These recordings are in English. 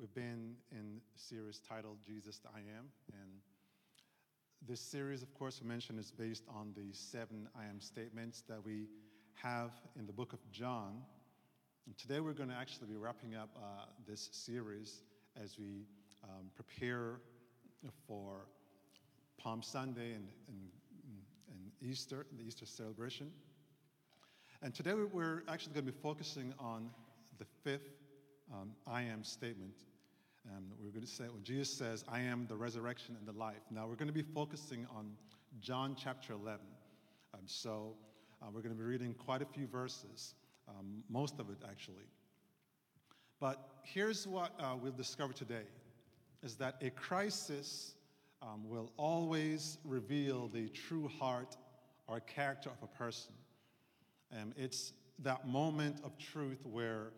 We've been in a series titled Jesus I Am. And this series, of course, we mentioned is based on the seven I am statements that we have in the book of John. And today we're going to actually be wrapping up uh, this series as we um, prepare for Palm Sunday and, and, and Easter, the Easter celebration. And today we're actually going to be focusing on the fifth um, I am statement. Um, we're going to say when Jesus says, I am the resurrection and the life. Now we're going to be focusing on John chapter 11. Um, so uh, we're going to be reading quite a few verses, um, most of it actually. But here's what uh, we'll discover today is that a crisis um, will always reveal the true heart or character of a person. Um, it's that moment of truth where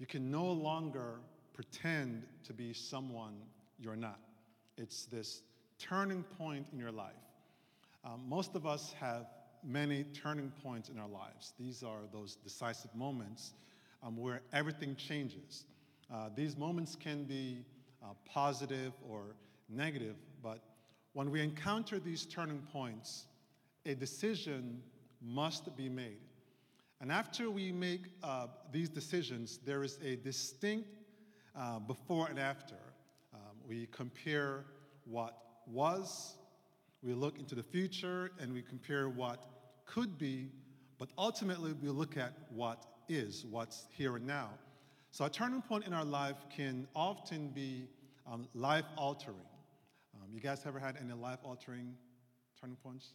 you can no longer pretend to be someone you're not. It's this turning point in your life. Um, most of us have many turning points in our lives. These are those decisive moments um, where everything changes. Uh, these moments can be uh, positive or negative, but when we encounter these turning points, a decision must be made. And after we make uh, these decisions, there is a distinct uh, before and after. Um, we compare what was, we look into the future, and we compare what could be, but ultimately we look at what is, what's here and now. So a turning point in our life can often be um, life altering. Um, you guys ever had any life altering turning points?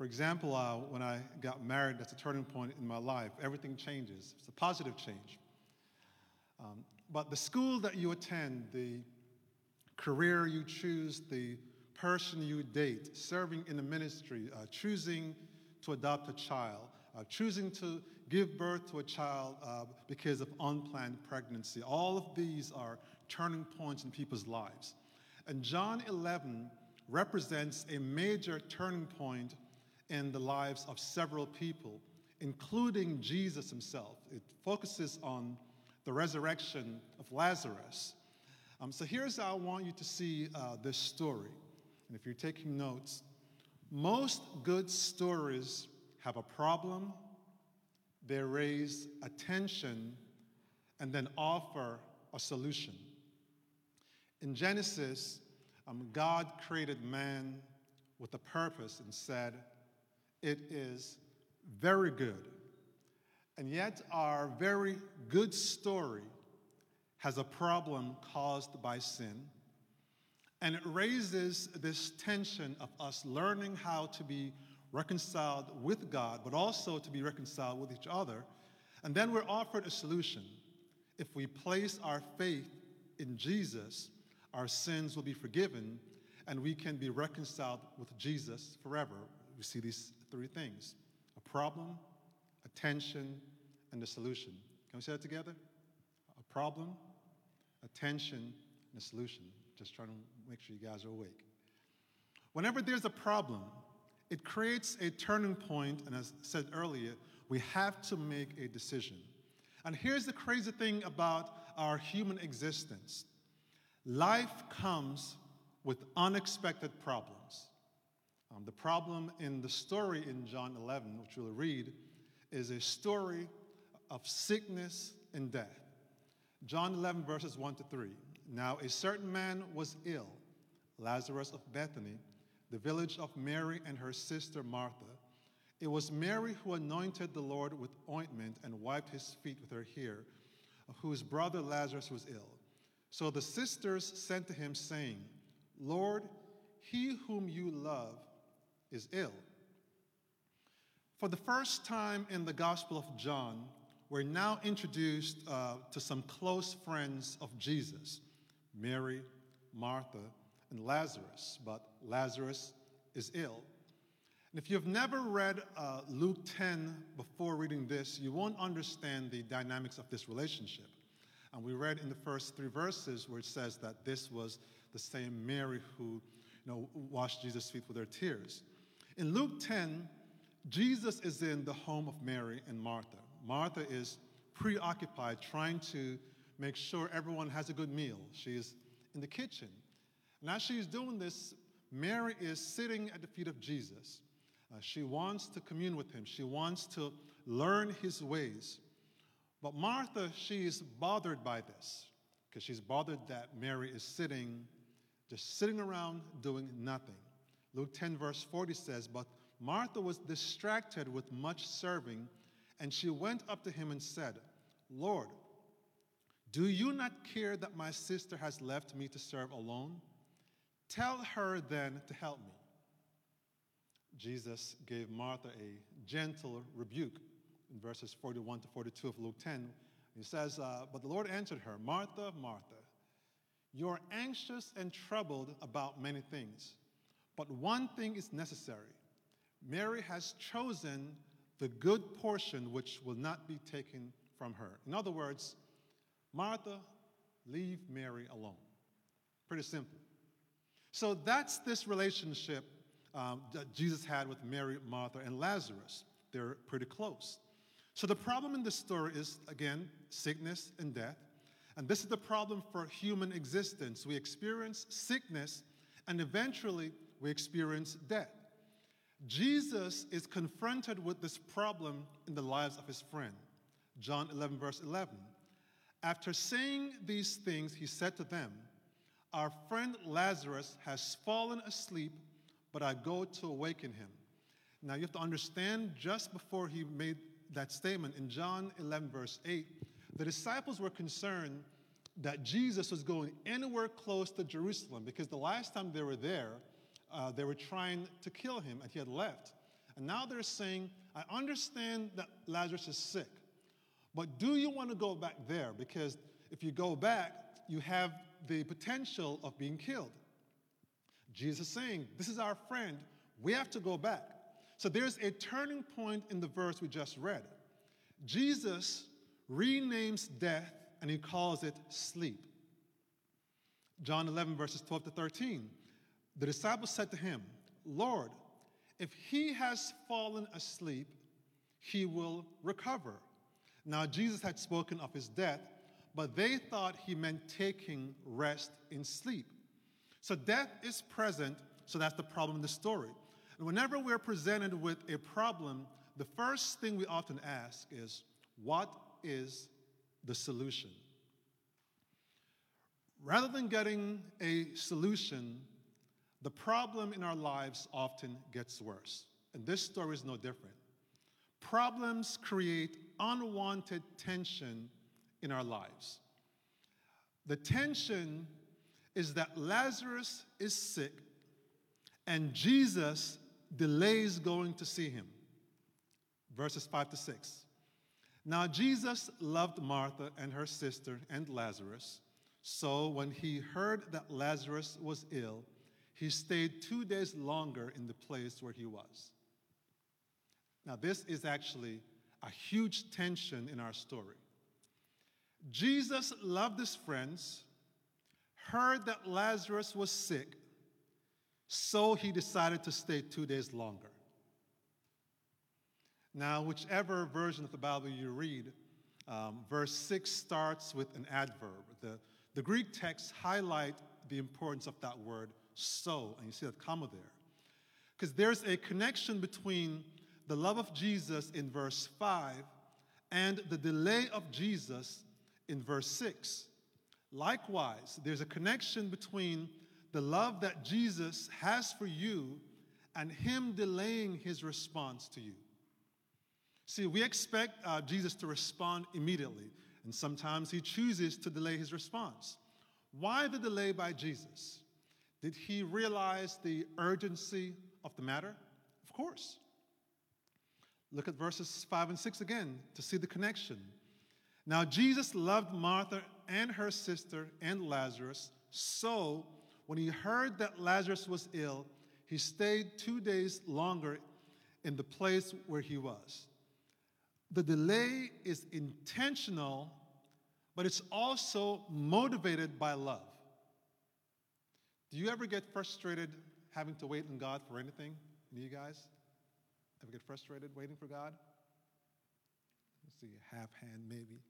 For example, uh, when I got married, that's a turning point in my life. Everything changes. It's a positive change. Um, but the school that you attend, the career you choose, the person you date, serving in the ministry, uh, choosing to adopt a child, uh, choosing to give birth to a child uh, because of unplanned pregnancy. All of these are turning points in people's lives. And John 11 represents a major turning point in the lives of several people, including Jesus himself. It focuses on the resurrection of Lazarus. Um, so here's how I want you to see uh, this story. And if you're taking notes, most good stories have a problem, they raise attention, and then offer a solution. In Genesis, um, God created man with a purpose and said, it is very good. And yet, our very good story has a problem caused by sin. And it raises this tension of us learning how to be reconciled with God, but also to be reconciled with each other. And then we're offered a solution. If we place our faith in Jesus, our sins will be forgiven, and we can be reconciled with Jesus forever. We see these three things a problem, a tension, and a solution. Can we say that together? A problem, a tension, and a solution. Just trying to make sure you guys are awake. Whenever there's a problem, it creates a turning point, and as I said earlier, we have to make a decision. And here's the crazy thing about our human existence life comes with unexpected problems. Um, the problem in the story in John 11, which we'll read, is a story of sickness and death. John 11, verses 1 to 3. Now, a certain man was ill, Lazarus of Bethany, the village of Mary and her sister Martha. It was Mary who anointed the Lord with ointment and wiped his feet with her hair, whose brother Lazarus was ill. So the sisters sent to him, saying, Lord, he whom you love is ill. For the first time in the Gospel of John, we're now introduced uh, to some close friends of Jesus Mary, Martha, and Lazarus. But Lazarus is ill. And if you've never read uh, Luke 10 before reading this, you won't understand the dynamics of this relationship. And we read in the first three verses where it says that this was the same Mary who you know, washed Jesus' feet with her tears. In Luke 10, Jesus is in the home of Mary and Martha. Martha is preoccupied trying to make sure everyone has a good meal. She's in the kitchen. And as she's doing this, Mary is sitting at the feet of Jesus. Uh, she wants to commune with him, she wants to learn his ways. But Martha, she is bothered by this because she's bothered that Mary is sitting, just sitting around doing nothing. Luke 10, verse 40 says, But Martha was distracted with much serving, and she went up to him and said, Lord, do you not care that my sister has left me to serve alone? Tell her then to help me. Jesus gave Martha a gentle rebuke in verses 41 to 42 of Luke 10. He says, uh, But the Lord answered her, Martha, Martha, you are anxious and troubled about many things, but one thing is necessary. Mary has chosen the good portion which will not be taken from her. In other words, Martha, leave Mary alone. Pretty simple. So that's this relationship um, that Jesus had with Mary, Martha, and Lazarus. They're pretty close. So the problem in this story is, again, sickness and death. And this is the problem for human existence. We experience sickness, and eventually we experience death. Jesus is confronted with this problem in the lives of his friend. John 11, verse 11. After saying these things, he said to them, Our friend Lazarus has fallen asleep, but I go to awaken him. Now you have to understand, just before he made that statement in John 11, verse 8, the disciples were concerned that Jesus was going anywhere close to Jerusalem because the last time they were there, uh, they were trying to kill him and he had left. And now they're saying, I understand that Lazarus is sick, but do you want to go back there? Because if you go back, you have the potential of being killed. Jesus saying, This is our friend. We have to go back. So there's a turning point in the verse we just read. Jesus renames death and he calls it sleep. John 11, verses 12 to 13. The disciples said to him, Lord, if he has fallen asleep, he will recover. Now, Jesus had spoken of his death, but they thought he meant taking rest in sleep. So, death is present, so that's the problem in the story. And whenever we're presented with a problem, the first thing we often ask is, What is the solution? Rather than getting a solution, the problem in our lives often gets worse. And this story is no different. Problems create unwanted tension in our lives. The tension is that Lazarus is sick and Jesus delays going to see him. Verses 5 to 6. Now, Jesus loved Martha and her sister and Lazarus. So, when he heard that Lazarus was ill, he stayed two days longer in the place where he was. Now, this is actually a huge tension in our story. Jesus loved his friends, heard that Lazarus was sick, so he decided to stay two days longer. Now, whichever version of the Bible you read, um, verse 6 starts with an adverb. The, the Greek texts highlight the importance of that word, so, and you see that comma there. Because there's a connection between the love of Jesus in verse 5 and the delay of Jesus in verse 6. Likewise, there's a connection between the love that Jesus has for you and Him delaying His response to you. See, we expect uh, Jesus to respond immediately, and sometimes He chooses to delay His response. Why the delay by Jesus? Did He realize the urgency of the matter? Of course. Look at verses 5 and 6 again to see the connection. Now, Jesus loved Martha and her sister and Lazarus, so when he heard that Lazarus was ill, he stayed two days longer in the place where he was. The delay is intentional, but it's also motivated by love. Do you ever get frustrated having to wait on God for anything? Do you guys? Ever get frustrated waiting for God? Let's see, half hand maybe.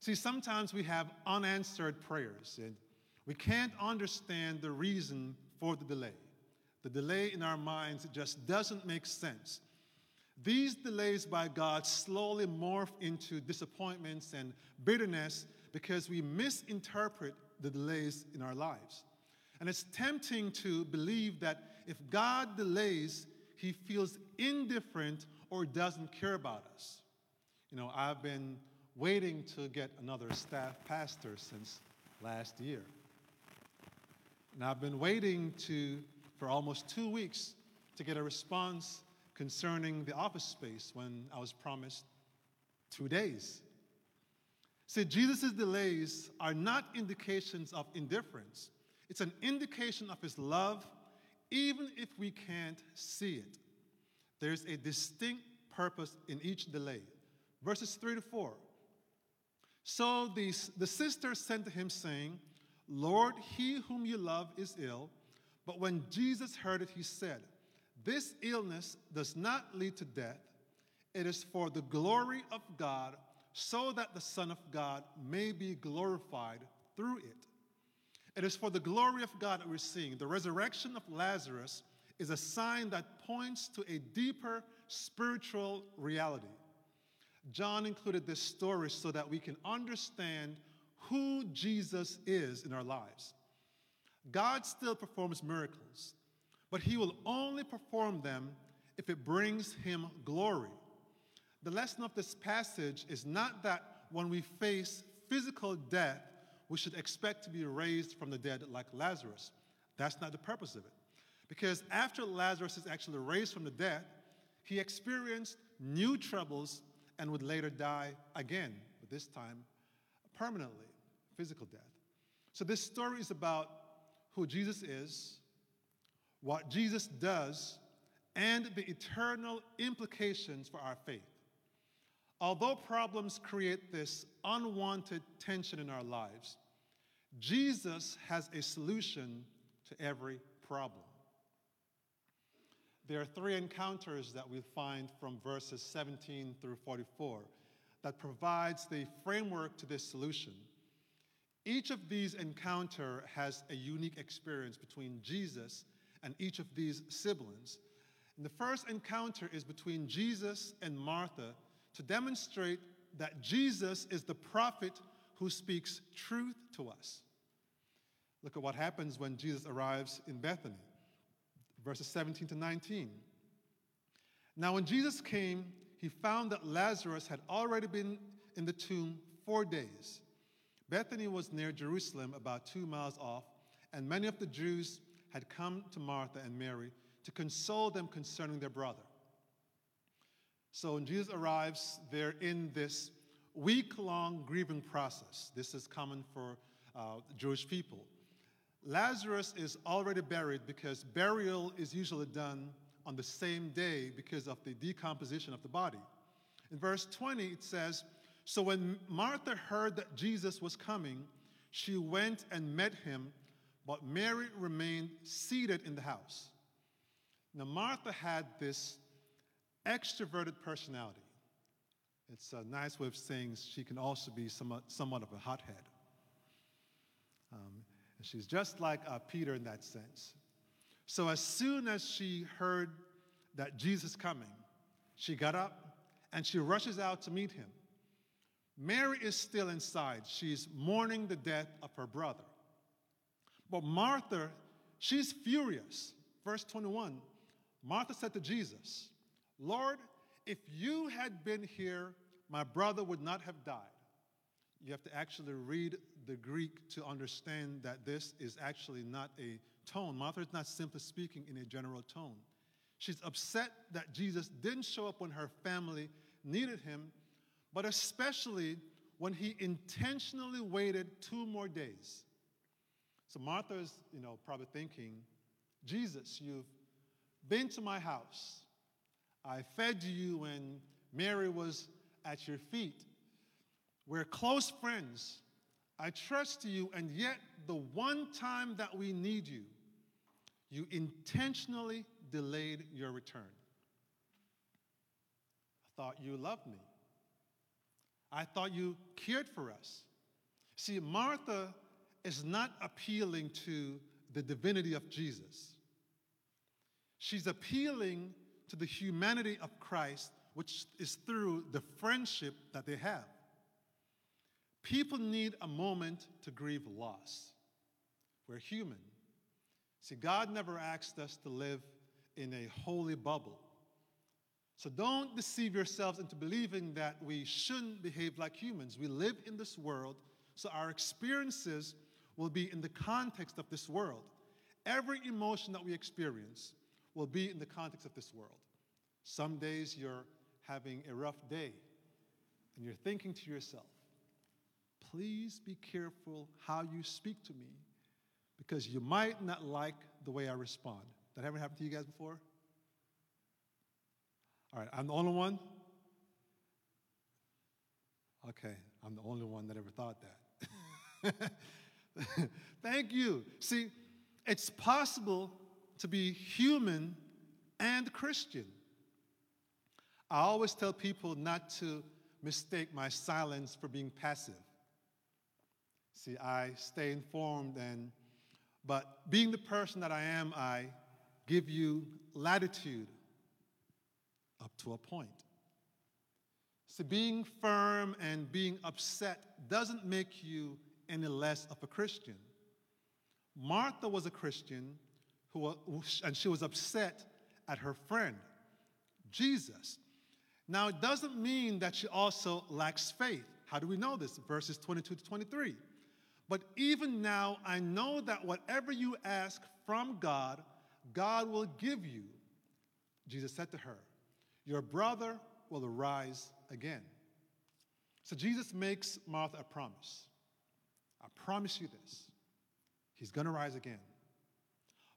See, sometimes we have unanswered prayers and we can't understand the reason for the delay. The delay in our minds just doesn't make sense. These delays by God slowly morph into disappointments and bitterness because we misinterpret the delays in our lives. And it's tempting to believe that if God delays, he feels indifferent or doesn't care about us. You know, I've been waiting to get another staff pastor since last year. And I've been waiting to, for almost two weeks to get a response concerning the office space when I was promised two days. See, Jesus' delays are not indications of indifference. It's an indication of his love, even if we can't see it. There's a distinct purpose in each delay. Verses 3 to 4. So the, the sister sent to him, saying, Lord, he whom you love is ill. But when Jesus heard it, he said, This illness does not lead to death. It is for the glory of God, so that the Son of God may be glorified through it. It is for the glory of God that we're seeing. The resurrection of Lazarus is a sign that points to a deeper spiritual reality. John included this story so that we can understand who Jesus is in our lives. God still performs miracles, but he will only perform them if it brings him glory. The lesson of this passage is not that when we face physical death, we should expect to be raised from the dead like Lazarus. That's not the purpose of it. Because after Lazarus is actually raised from the dead, he experienced new troubles and would later die again, but this time permanently physical death. So, this story is about who Jesus is, what Jesus does, and the eternal implications for our faith. Although problems create this unwanted tension in our lives, Jesus has a solution to every problem. There are three encounters that we find from verses 17 through 44 that provides the framework to this solution. Each of these encounter has a unique experience between Jesus and each of these siblings. And the first encounter is between Jesus and Martha to demonstrate that Jesus is the prophet who speaks truth to us. Look at what happens when Jesus arrives in Bethany, verses 17 to 19. Now, when Jesus came, he found that Lazarus had already been in the tomb four days. Bethany was near Jerusalem, about two miles off, and many of the Jews had come to Martha and Mary to console them concerning their brother. So when Jesus arrives, they're in this week long grieving process. This is common for uh, Jewish people. Lazarus is already buried because burial is usually done on the same day because of the decomposition of the body. In verse 20, it says, so when Martha heard that Jesus was coming, she went and met him, but Mary remained seated in the house. Now, Martha had this extroverted personality. It's a nice way of saying she can also be somewhat, somewhat of a hothead. Um, and she's just like uh, Peter in that sense. So, as soon as she heard that Jesus coming, she got up and she rushes out to meet him. Mary is still inside. She's mourning the death of her brother. But Martha, she's furious. Verse 21 Martha said to Jesus, Lord, if you had been here, my brother would not have died. You have to actually read the Greek to understand that this is actually not a tone. Martha is not simply speaking in a general tone. She's upset that Jesus didn't show up when her family needed him but especially when he intentionally waited two more days. So Martha's, you know, probably thinking, Jesus, you've been to my house. I fed you when Mary was at your feet. We're close friends. I trust you, and yet the one time that we need you, you intentionally delayed your return. I thought you loved me. I thought you cared for us. See, Martha is not appealing to the divinity of Jesus. She's appealing to the humanity of Christ, which is through the friendship that they have. People need a moment to grieve loss. We're human. See, God never asked us to live in a holy bubble. So don't deceive yourselves into believing that we shouldn't behave like humans. We live in this world, so our experiences will be in the context of this world. Every emotion that we experience will be in the context of this world. Some days you're having a rough day and you're thinking to yourself, please be careful how you speak to me because you might not like the way I respond. That ever happened to you guys before? All right, I'm the only one? Okay, I'm the only one that ever thought that. Thank you. See, it's possible to be human and Christian. I always tell people not to mistake my silence for being passive. See, I stay informed and but being the person that I am, I give you latitude up to a point. See, being firm and being upset doesn't make you any less of a Christian. Martha was a Christian who, and she was upset at her friend, Jesus. Now, it doesn't mean that she also lacks faith. How do we know this? Verses 22 to 23. But even now, I know that whatever you ask from God, God will give you. Jesus said to her, Your brother will arise again. So Jesus makes Martha a promise. I promise you this. He's going to rise again.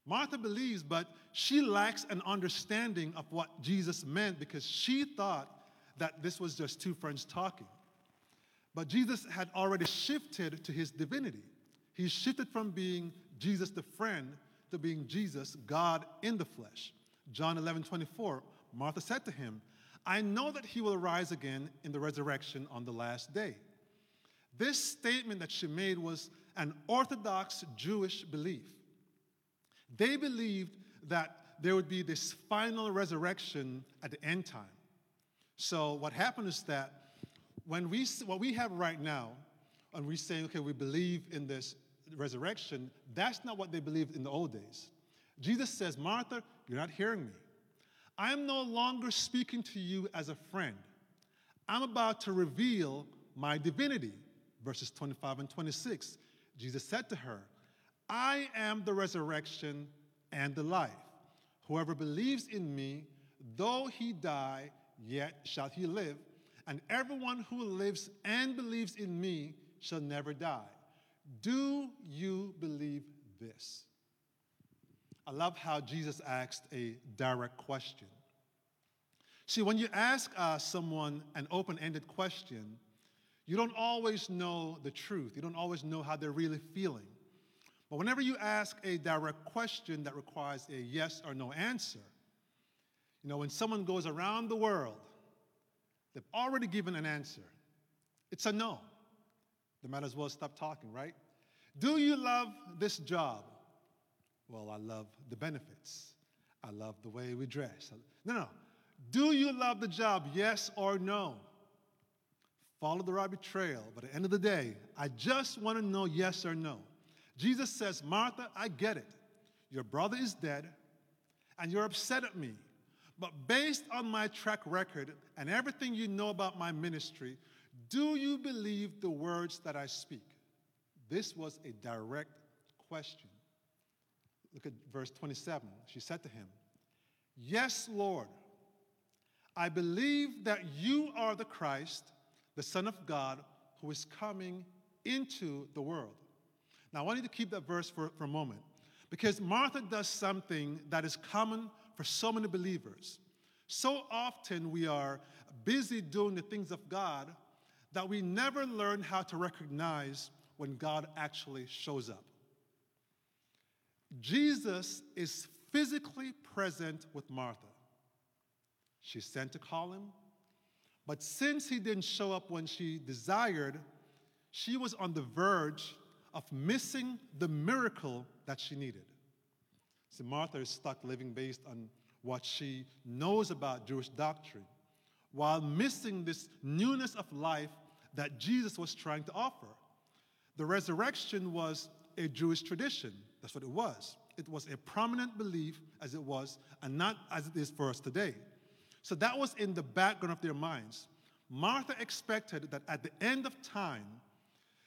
Martha believes, but she lacks an understanding of what Jesus meant because she thought that this was just two friends talking. But Jesus had already shifted to his divinity. He shifted from being Jesus the friend to being Jesus, God in the flesh. John 11, 24, Martha said to him, I know that he will rise again in the resurrection on the last day. This statement that she made was an Orthodox Jewish belief. They believed that there would be this final resurrection at the end time. So, what happened is that when we, what we have right now, and we say, okay, we believe in this resurrection, that's not what they believed in the old days. Jesus says, Martha, you're not hearing me. I'm no longer speaking to you as a friend. I'm about to reveal my divinity. Verses 25 and 26. Jesus said to her, I am the resurrection and the life. Whoever believes in me, though he die, yet shall he live. And everyone who lives and believes in me shall never die. Do you believe this? I love how Jesus asked a direct question. See, when you ask uh, someone an open ended question, you don't always know the truth. You don't always know how they're really feeling. But whenever you ask a direct question that requires a yes or no answer, you know, when someone goes around the world, they've already given an answer. It's a no. They might as well stop talking, right? Do you love this job? Well, I love the benefits. I love the way we dress. No, no. Do you love the job? Yes or no? Follow the rabbit trail. But at the end of the day, I just want to know yes or no. Jesus says, Martha, I get it. Your brother is dead, and you're upset at me. But based on my track record and everything you know about my ministry, do you believe the words that I speak? This was a direct question. Look at verse 27. She said to him, Yes, Lord, I believe that you are the Christ, the Son of God, who is coming into the world. Now, I want you to keep that verse for, for a moment because Martha does something that is common for so many believers. So often we are busy doing the things of God that we never learn how to recognize when God actually shows up. Jesus is physically present with Martha. She's sent to call him, But since he didn't show up when she desired, she was on the verge of missing the miracle that she needed. See, Martha is stuck living based on what she knows about Jewish doctrine while missing this newness of life that Jesus was trying to offer. The resurrection was a Jewish tradition. That's what it was. It was a prominent belief as it was, and not as it is for us today. So that was in the background of their minds. Martha expected that at the end of time,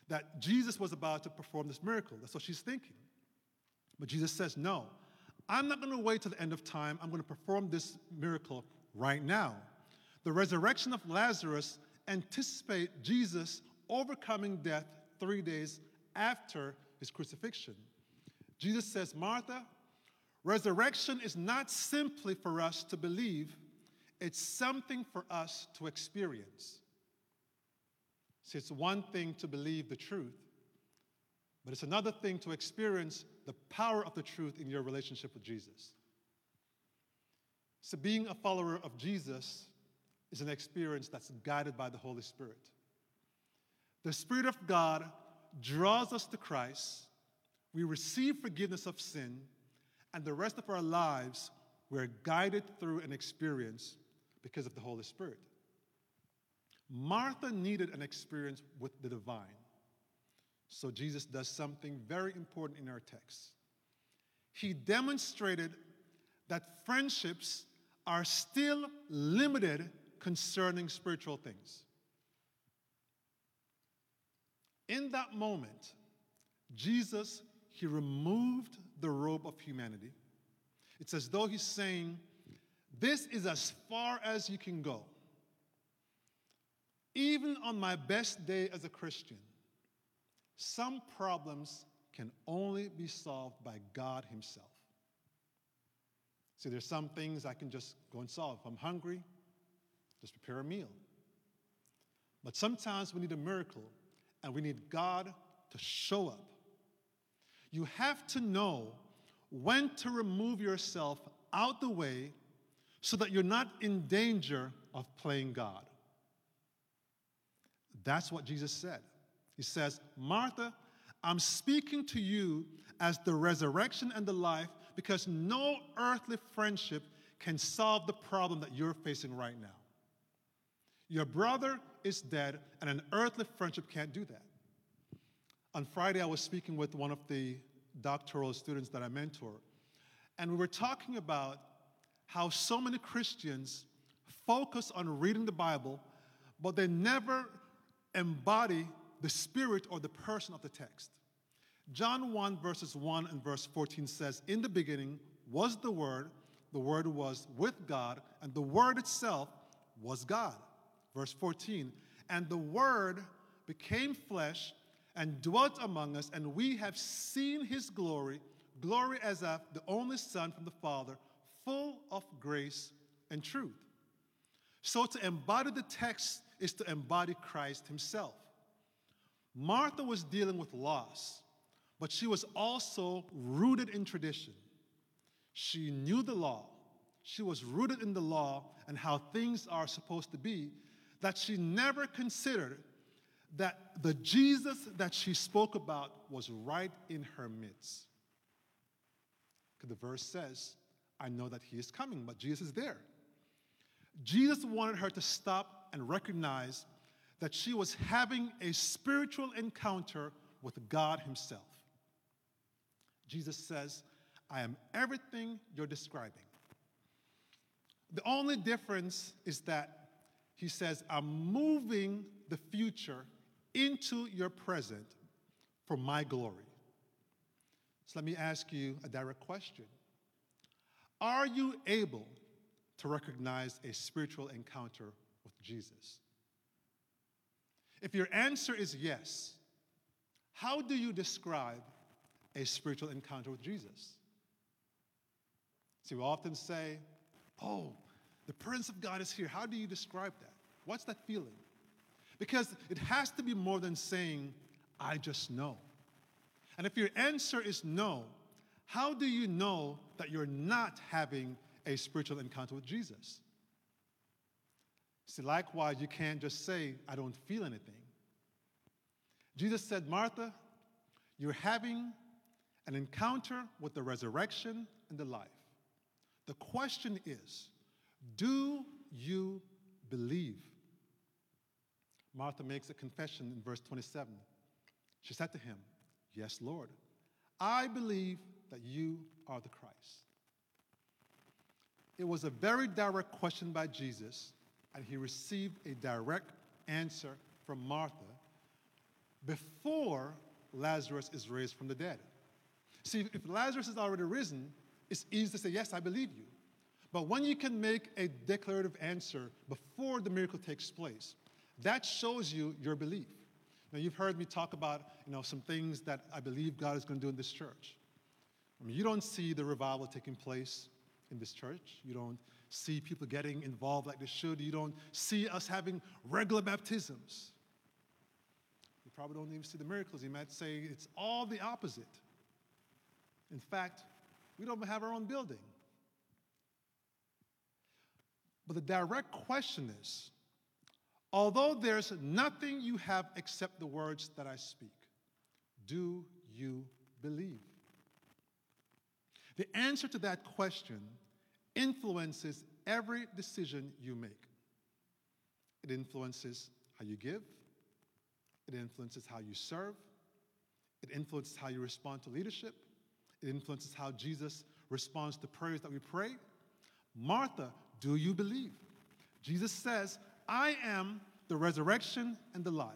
that Jesus was about to perform this miracle. That's what she's thinking. But Jesus says, No, I'm not going to wait till the end of time. I'm going to perform this miracle right now. The resurrection of Lazarus anticipate Jesus overcoming death three days after his crucifixion. Jesus says, Martha, resurrection is not simply for us to believe, it's something for us to experience. See, it's one thing to believe the truth, but it's another thing to experience the power of the truth in your relationship with Jesus. So, being a follower of Jesus is an experience that's guided by the Holy Spirit. The Spirit of God draws us to Christ, we receive forgiveness of sin, and the rest of our lives we're guided through an experience because of the Holy Spirit. Martha needed an experience with the divine. So Jesus does something very important in our text. He demonstrated that friendships are still limited concerning spiritual things. In that moment, Jesus, he removed the robe of humanity. It's as though he's saying, This is as far as you can go. Even on my best day as a Christian, some problems can only be solved by God Himself. See, there's some things I can just go and solve. If I'm hungry, just prepare a meal. But sometimes we need a miracle and we need God to show up. You have to know when to remove yourself out the way so that you're not in danger of playing God. That's what Jesus said. He says, Martha, I'm speaking to you as the resurrection and the life because no earthly friendship can solve the problem that you're facing right now. Your brother is dead, and an earthly friendship can't do that. On Friday, I was speaking with one of the doctoral students that I mentor, and we were talking about how so many Christians focus on reading the Bible, but they never embody the spirit or the person of the text. John 1, verses 1 and verse 14 says, In the beginning was the Word, the Word was with God, and the Word itself was God. Verse 14, and the Word became flesh and dwelt among us, and we have seen his glory, glory as of the only Son from the Father, full of grace and truth. So to embody the text is to embody Christ himself. Martha was dealing with loss, but she was also rooted in tradition. She knew the law. She was rooted in the law and how things are supposed to be, that she never considered that the Jesus that she spoke about was right in her midst. Because the verse says, I know that he is coming, but Jesus is there. Jesus wanted her to stop and recognize that she was having a spiritual encounter with God Himself. Jesus says, I am everything you're describing. The only difference is that He says, I'm moving the future into your present for my glory. So let me ask you a direct question Are you able to recognize a spiritual encounter Jesus? If your answer is yes, how do you describe a spiritual encounter with Jesus? See, we often say, Oh, the Prince of God is here. How do you describe that? What's that feeling? Because it has to be more than saying, I just know. And if your answer is no, how do you know that you're not having a spiritual encounter with Jesus? See, likewise, you can't just say, I don't feel anything. Jesus said, Martha, you're having an encounter with the resurrection and the life. The question is, do you believe? Martha makes a confession in verse 27. She said to him, Yes, Lord, I believe that you are the Christ. It was a very direct question by Jesus, and he received a direct answer from Martha before Lazarus is raised from the dead. See, if Lazarus is already risen, it's easy to say, Yes, I believe you. But when you can make a declarative answer before the miracle takes place, that shows you your belief. Now, you've heard me talk about you know, some things that I believe God is going to do in this church. I mean, you don't see the revival taking place in this church. You don't see people getting involved like they should. You don't see us having regular baptisms. You probably don't even see the miracles. You might say it's all the opposite. In fact, we don't have our own building. But the direct question is although there's nothing you have except the words that I speak, do you believe? The answer to that question influences every decision you make. It influences how you give, it influences how you serve, it influences how you respond to leadership, it influences how Jesus responds to prayers that we pray. Martha, do you believe? Jesus says, I am the resurrection and the life.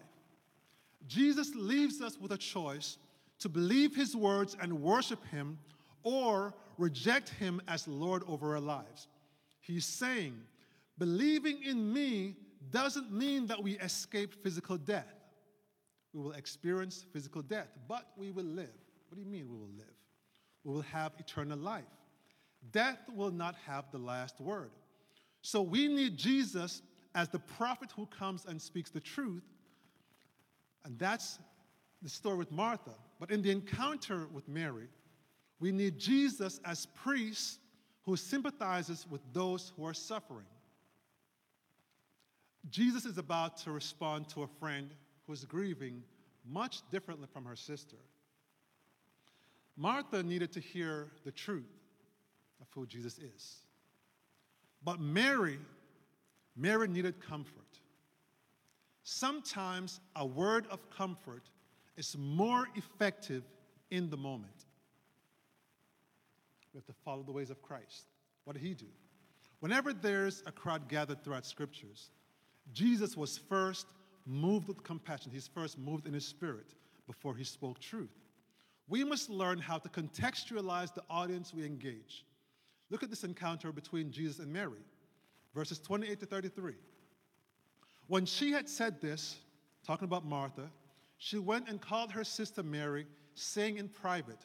Jesus leaves us with a choice to believe his words and worship him or reject him as Lord over our lives. He's saying, believing in me doesn't mean that we escape physical death. We will experience physical death, but we will live. What do you mean we will live? We will have eternal life. Death will not have the last word. So we need Jesus as the prophet who comes and speaks the truth. And that's the story with Martha. But in the encounter with Mary, we need Jesus as priest who sympathizes with those who are suffering. Jesus is about to respond to a friend who is grieving much differently from her sister. Martha needed to hear the truth of who Jesus is. But Mary, Mary needed comfort. Sometimes a word of comfort is more effective in the moment. We have to follow the ways of Christ. What did he do? Whenever there's a crowd gathered throughout scriptures, Jesus was first moved with compassion. He's first moved in his spirit before he spoke truth. We must learn how to contextualize the audience we engage. Look at this encounter between Jesus and Mary, verses 28 to 33. When she had said this, talking about Martha, she went and called her sister Mary, saying in private,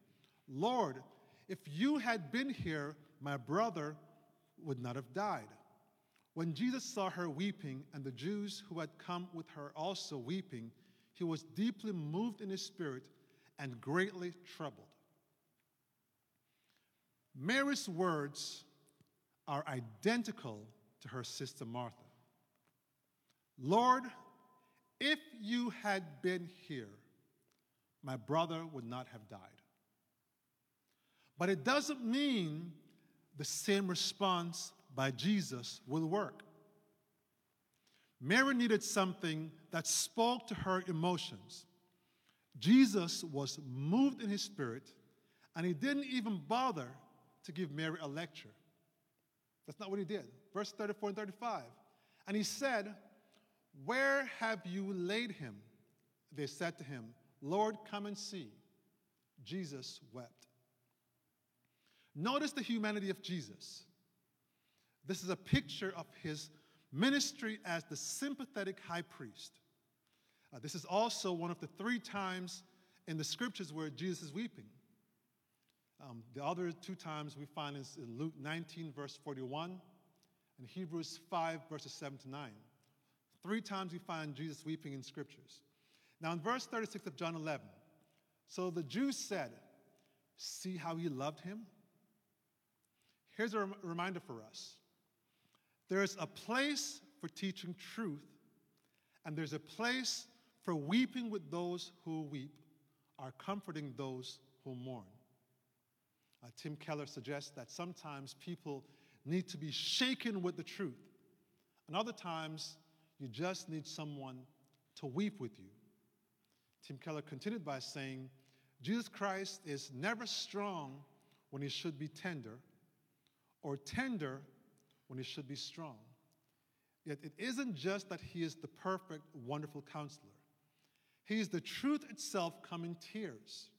Lord, if you had been here, my brother would not have died. When Jesus saw her weeping, and the Jews who had come with her also weeping, he was deeply moved in his spirit and greatly troubled. Mary's words are identical to her sister Martha. Lord, if you had been here, my brother would not have died. But it doesn't mean the same response by Jesus will work. Mary needed something that spoke to her emotions. Jesus was moved in his spirit, and he didn't even bother to give Mary a lecture. That's not what he did. Verse 34 and 35. And he said, Where have you laid him? They said to him, Lord, come and see. Jesus wept. Notice the humanity of Jesus. This is a picture of his ministry as the sympathetic high priest. Uh, this is also one of the three times in the scriptures where Jesus is weeping. Um, the other two times we find is in Luke 19, verse 41, and Hebrews 5, verses 7 to 9. Three times we find Jesus weeping in scriptures. Now, in verse 36 of John 11, so the Jews said, See how he loved him? Here's a rem- reminder for us there's a place for teaching truth, and there's a place for weeping with those who weep, or comforting those who mourn. Uh, Tim Keller suggests that sometimes people need to be shaken with the truth, and other times you just need someone to weep with you. Tim Keller continued by saying, Jesus Christ is never strong when he should be tender, or tender when he should be strong. Yet it isn't just that he is the perfect, wonderful counselor. He is the truth itself come in tears.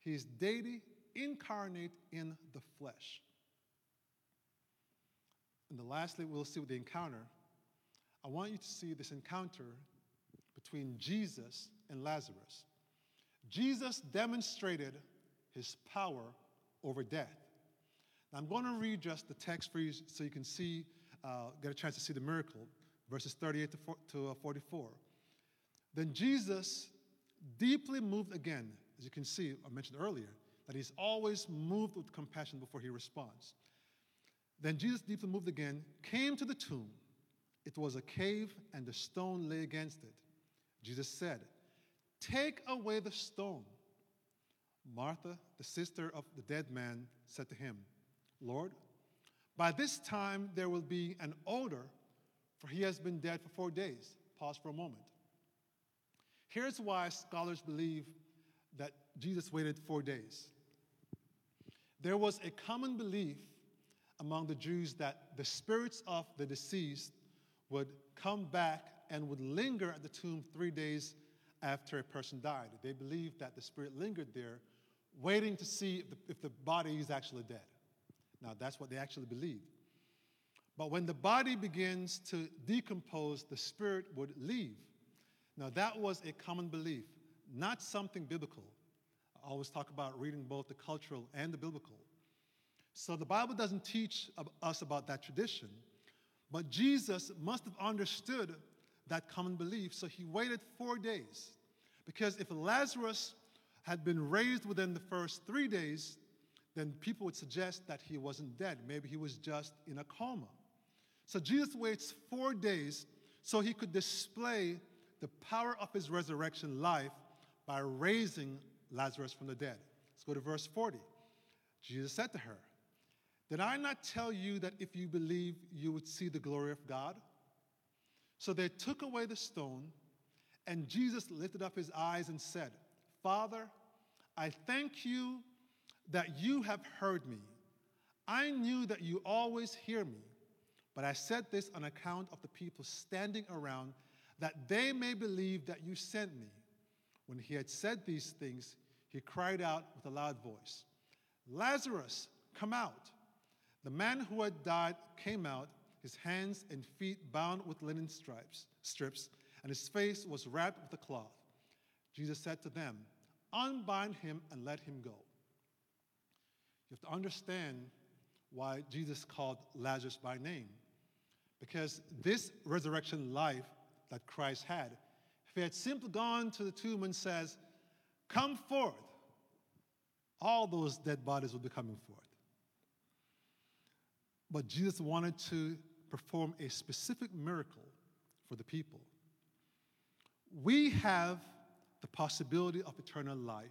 He is deity incarnate in the flesh. And the lastly, we'll see with the encounter. I want you to see this encounter between Jesus and Lazarus. Jesus demonstrated his power over death. Now, I'm going to read just the text for you so you can see, uh, get a chance to see the miracle, verses 38 to, uh, 44. Then Jesus, deeply moved again, as you can see, I mentioned earlier, that he's always moved with compassion before he responds. Then Jesus, deeply moved again, came to the tomb. It was a cave, and the stone lay against it. Jesus said, Take away the stone. Martha, the sister of the dead man, said to him, Lord, by this time there will be an odor, for he has been dead for four days. Pause for a moment. Here's why scholars believe that Jesus waited four days. There was a common belief among the Jews that the spirits of the deceased would come back and would linger at the tomb three days after a person died. They believed that the spirit lingered there, waiting to see if the, if the body is actually dead. Now, that's what they actually believed. But when the body begins to decompose, the spirit would leave. Now, that was a common belief, not something biblical. I always talk about reading both the cultural and the biblical. So the Bible doesn't teach us about that tradition, but Jesus must have understood that common belief, so he waited four days. Because if Lazarus had been raised within the first three days, then people would suggest that he wasn't dead. Maybe he was just in a coma. So Jesus waits four days so he could display the power of his resurrection life by raising Lazarus from the dead. Let's go to verse 40. Jesus said to her, Did I not tell you that if you believe, you would see the glory of God? So they took away the stone, and Jesus lifted up his eyes and said, Father, I thank you that you have heard me. I knew that you always hear me, but I said this on account of the people standing around, that they may believe that you sent me. When he had said these things, he cried out with a loud voice, Lazarus, come out. The man who had died came out, his hands and feet bound with linen stripes, strips, and his face was wrapped with a cloth. Jesus said to them, Unbind him and let him go. You have to understand why Jesus called Lazarus by name. Because this resurrection life that Christ had, if he had simply gone to the tomb and says, Come forth, all those dead bodies would be coming forth. But Jesus wanted to perform a specific miracle for the people. We have the possibility of eternal life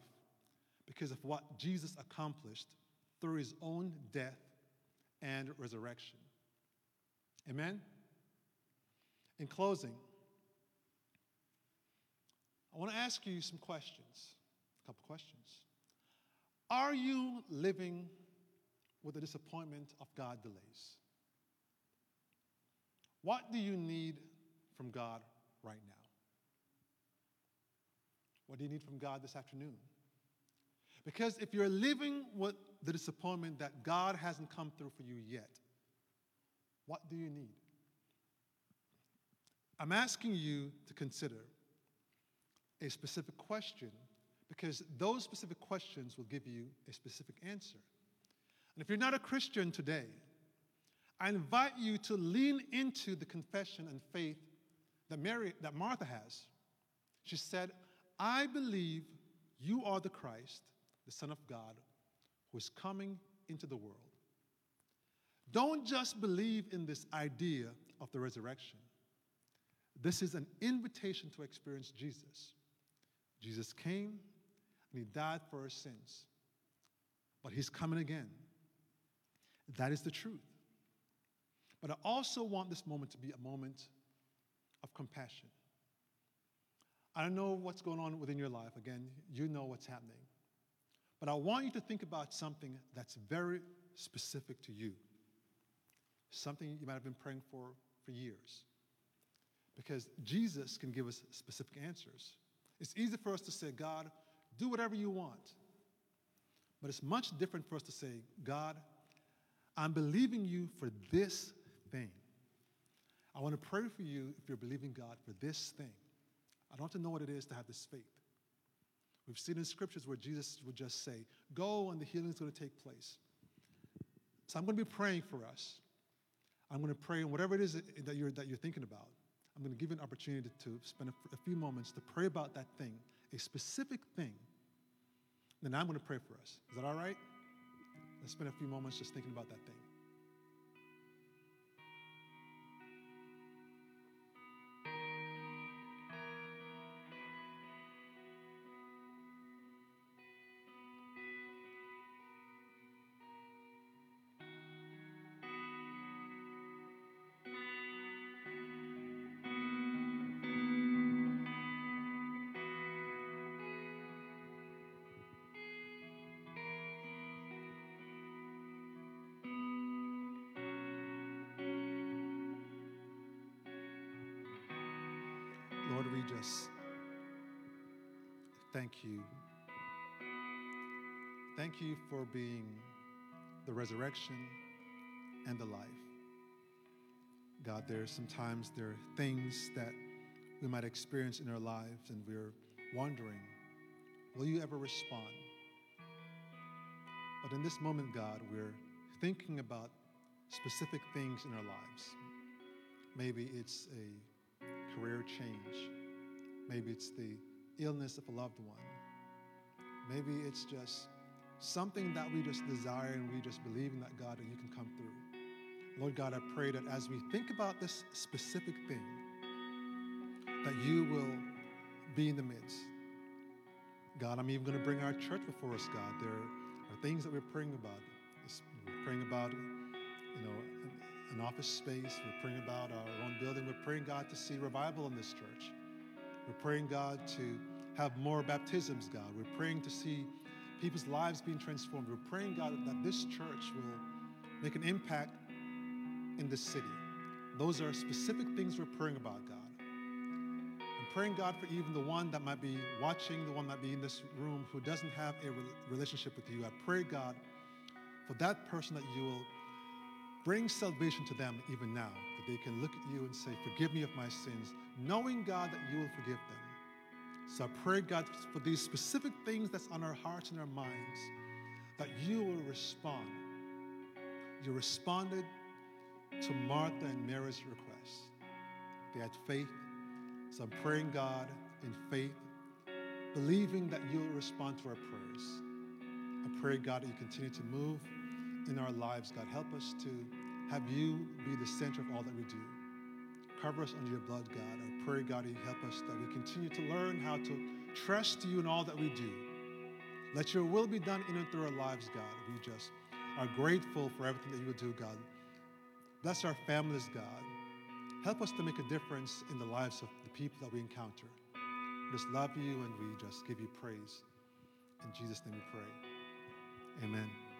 because of what Jesus accomplished through his own death and resurrection. Amen? In closing, I want to ask you some questions, a couple questions. Are you living with the disappointment of God delays? What do you need from God right now? What do you need from God this afternoon? Because if you're living with the disappointment that God hasn't come through for you yet, what do you need? I'm asking you to consider a specific question because those specific questions will give you a specific answer. And if you're not a Christian today, I invite you to lean into the confession and faith that Mary that Martha has. She said, "I believe you are the Christ, the Son of God, who is coming into the world." Don't just believe in this idea of the resurrection. This is an invitation to experience Jesus. Jesus came and he died for our sins, but he's coming again. That is the truth. But I also want this moment to be a moment of compassion. I don't know what's going on within your life. Again, you know what's happening. But I want you to think about something that's very specific to you, something you might have been praying for for years. Because Jesus can give us specific answers. It's easy for us to say, God, do whatever you want. But it's much different for us to say, God, I'm believing you for this thing. I want to pray for you if you're believing God for this thing. I don't want to know what it is to have this faith. We've seen in scriptures where Jesus would just say, Go and the healing is going to take place. So I'm going to be praying for us. I'm going to pray, and whatever it is that you're, that you're thinking about, I'm going to give you an opportunity to spend a few moments to pray about that thing, a specific thing. Then I'm going to pray for us. Is that all right? Let's spend a few moments just thinking about that thing. Just thank you. Thank you for being the resurrection and the life. God, there are sometimes there are things that we might experience in our lives, and we're wondering, will you ever respond? But in this moment, God, we're thinking about specific things in our lives. Maybe it's a career change. Maybe it's the illness of a loved one. Maybe it's just something that we just desire and we just believe in that God that you can come through. Lord God, I pray that as we think about this specific thing, that you will be in the midst. God, I'm even going to bring our church before us, God. There are things that we're praying about. We're praying about, you know, an office space. We're praying about our own building. We're praying, God, to see revival in this church. We're praying, God, to have more baptisms, God. We're praying to see people's lives being transformed. We're praying, God, that this church will make an impact in this city. Those are specific things we're praying about, God. I'm praying, God, for even the one that might be watching, the one that might be in this room who doesn't have a relationship with you. I pray, God, for that person that you will bring salvation to them even now, that they can look at you and say, Forgive me of my sins, knowing, God, that you will forgive them. So I pray, God, for these specific things that's on our hearts and our minds, that you will respond. You responded to Martha and Mary's request. They had faith. So I'm praying, God, in faith, believing that you'll respond to our prayers. I pray, God, that you continue to move in our lives, God. Help us to have you be the center of all that we do. Cover us under your blood, God. I pray, God, you help us that we continue to learn how to trust you in all that we do. Let your will be done in and through our lives, God. We just are grateful for everything that you will do, God. Bless our families, God. Help us to make a difference in the lives of the people that we encounter. We just love you and we just give you praise. In Jesus' name we pray. Amen.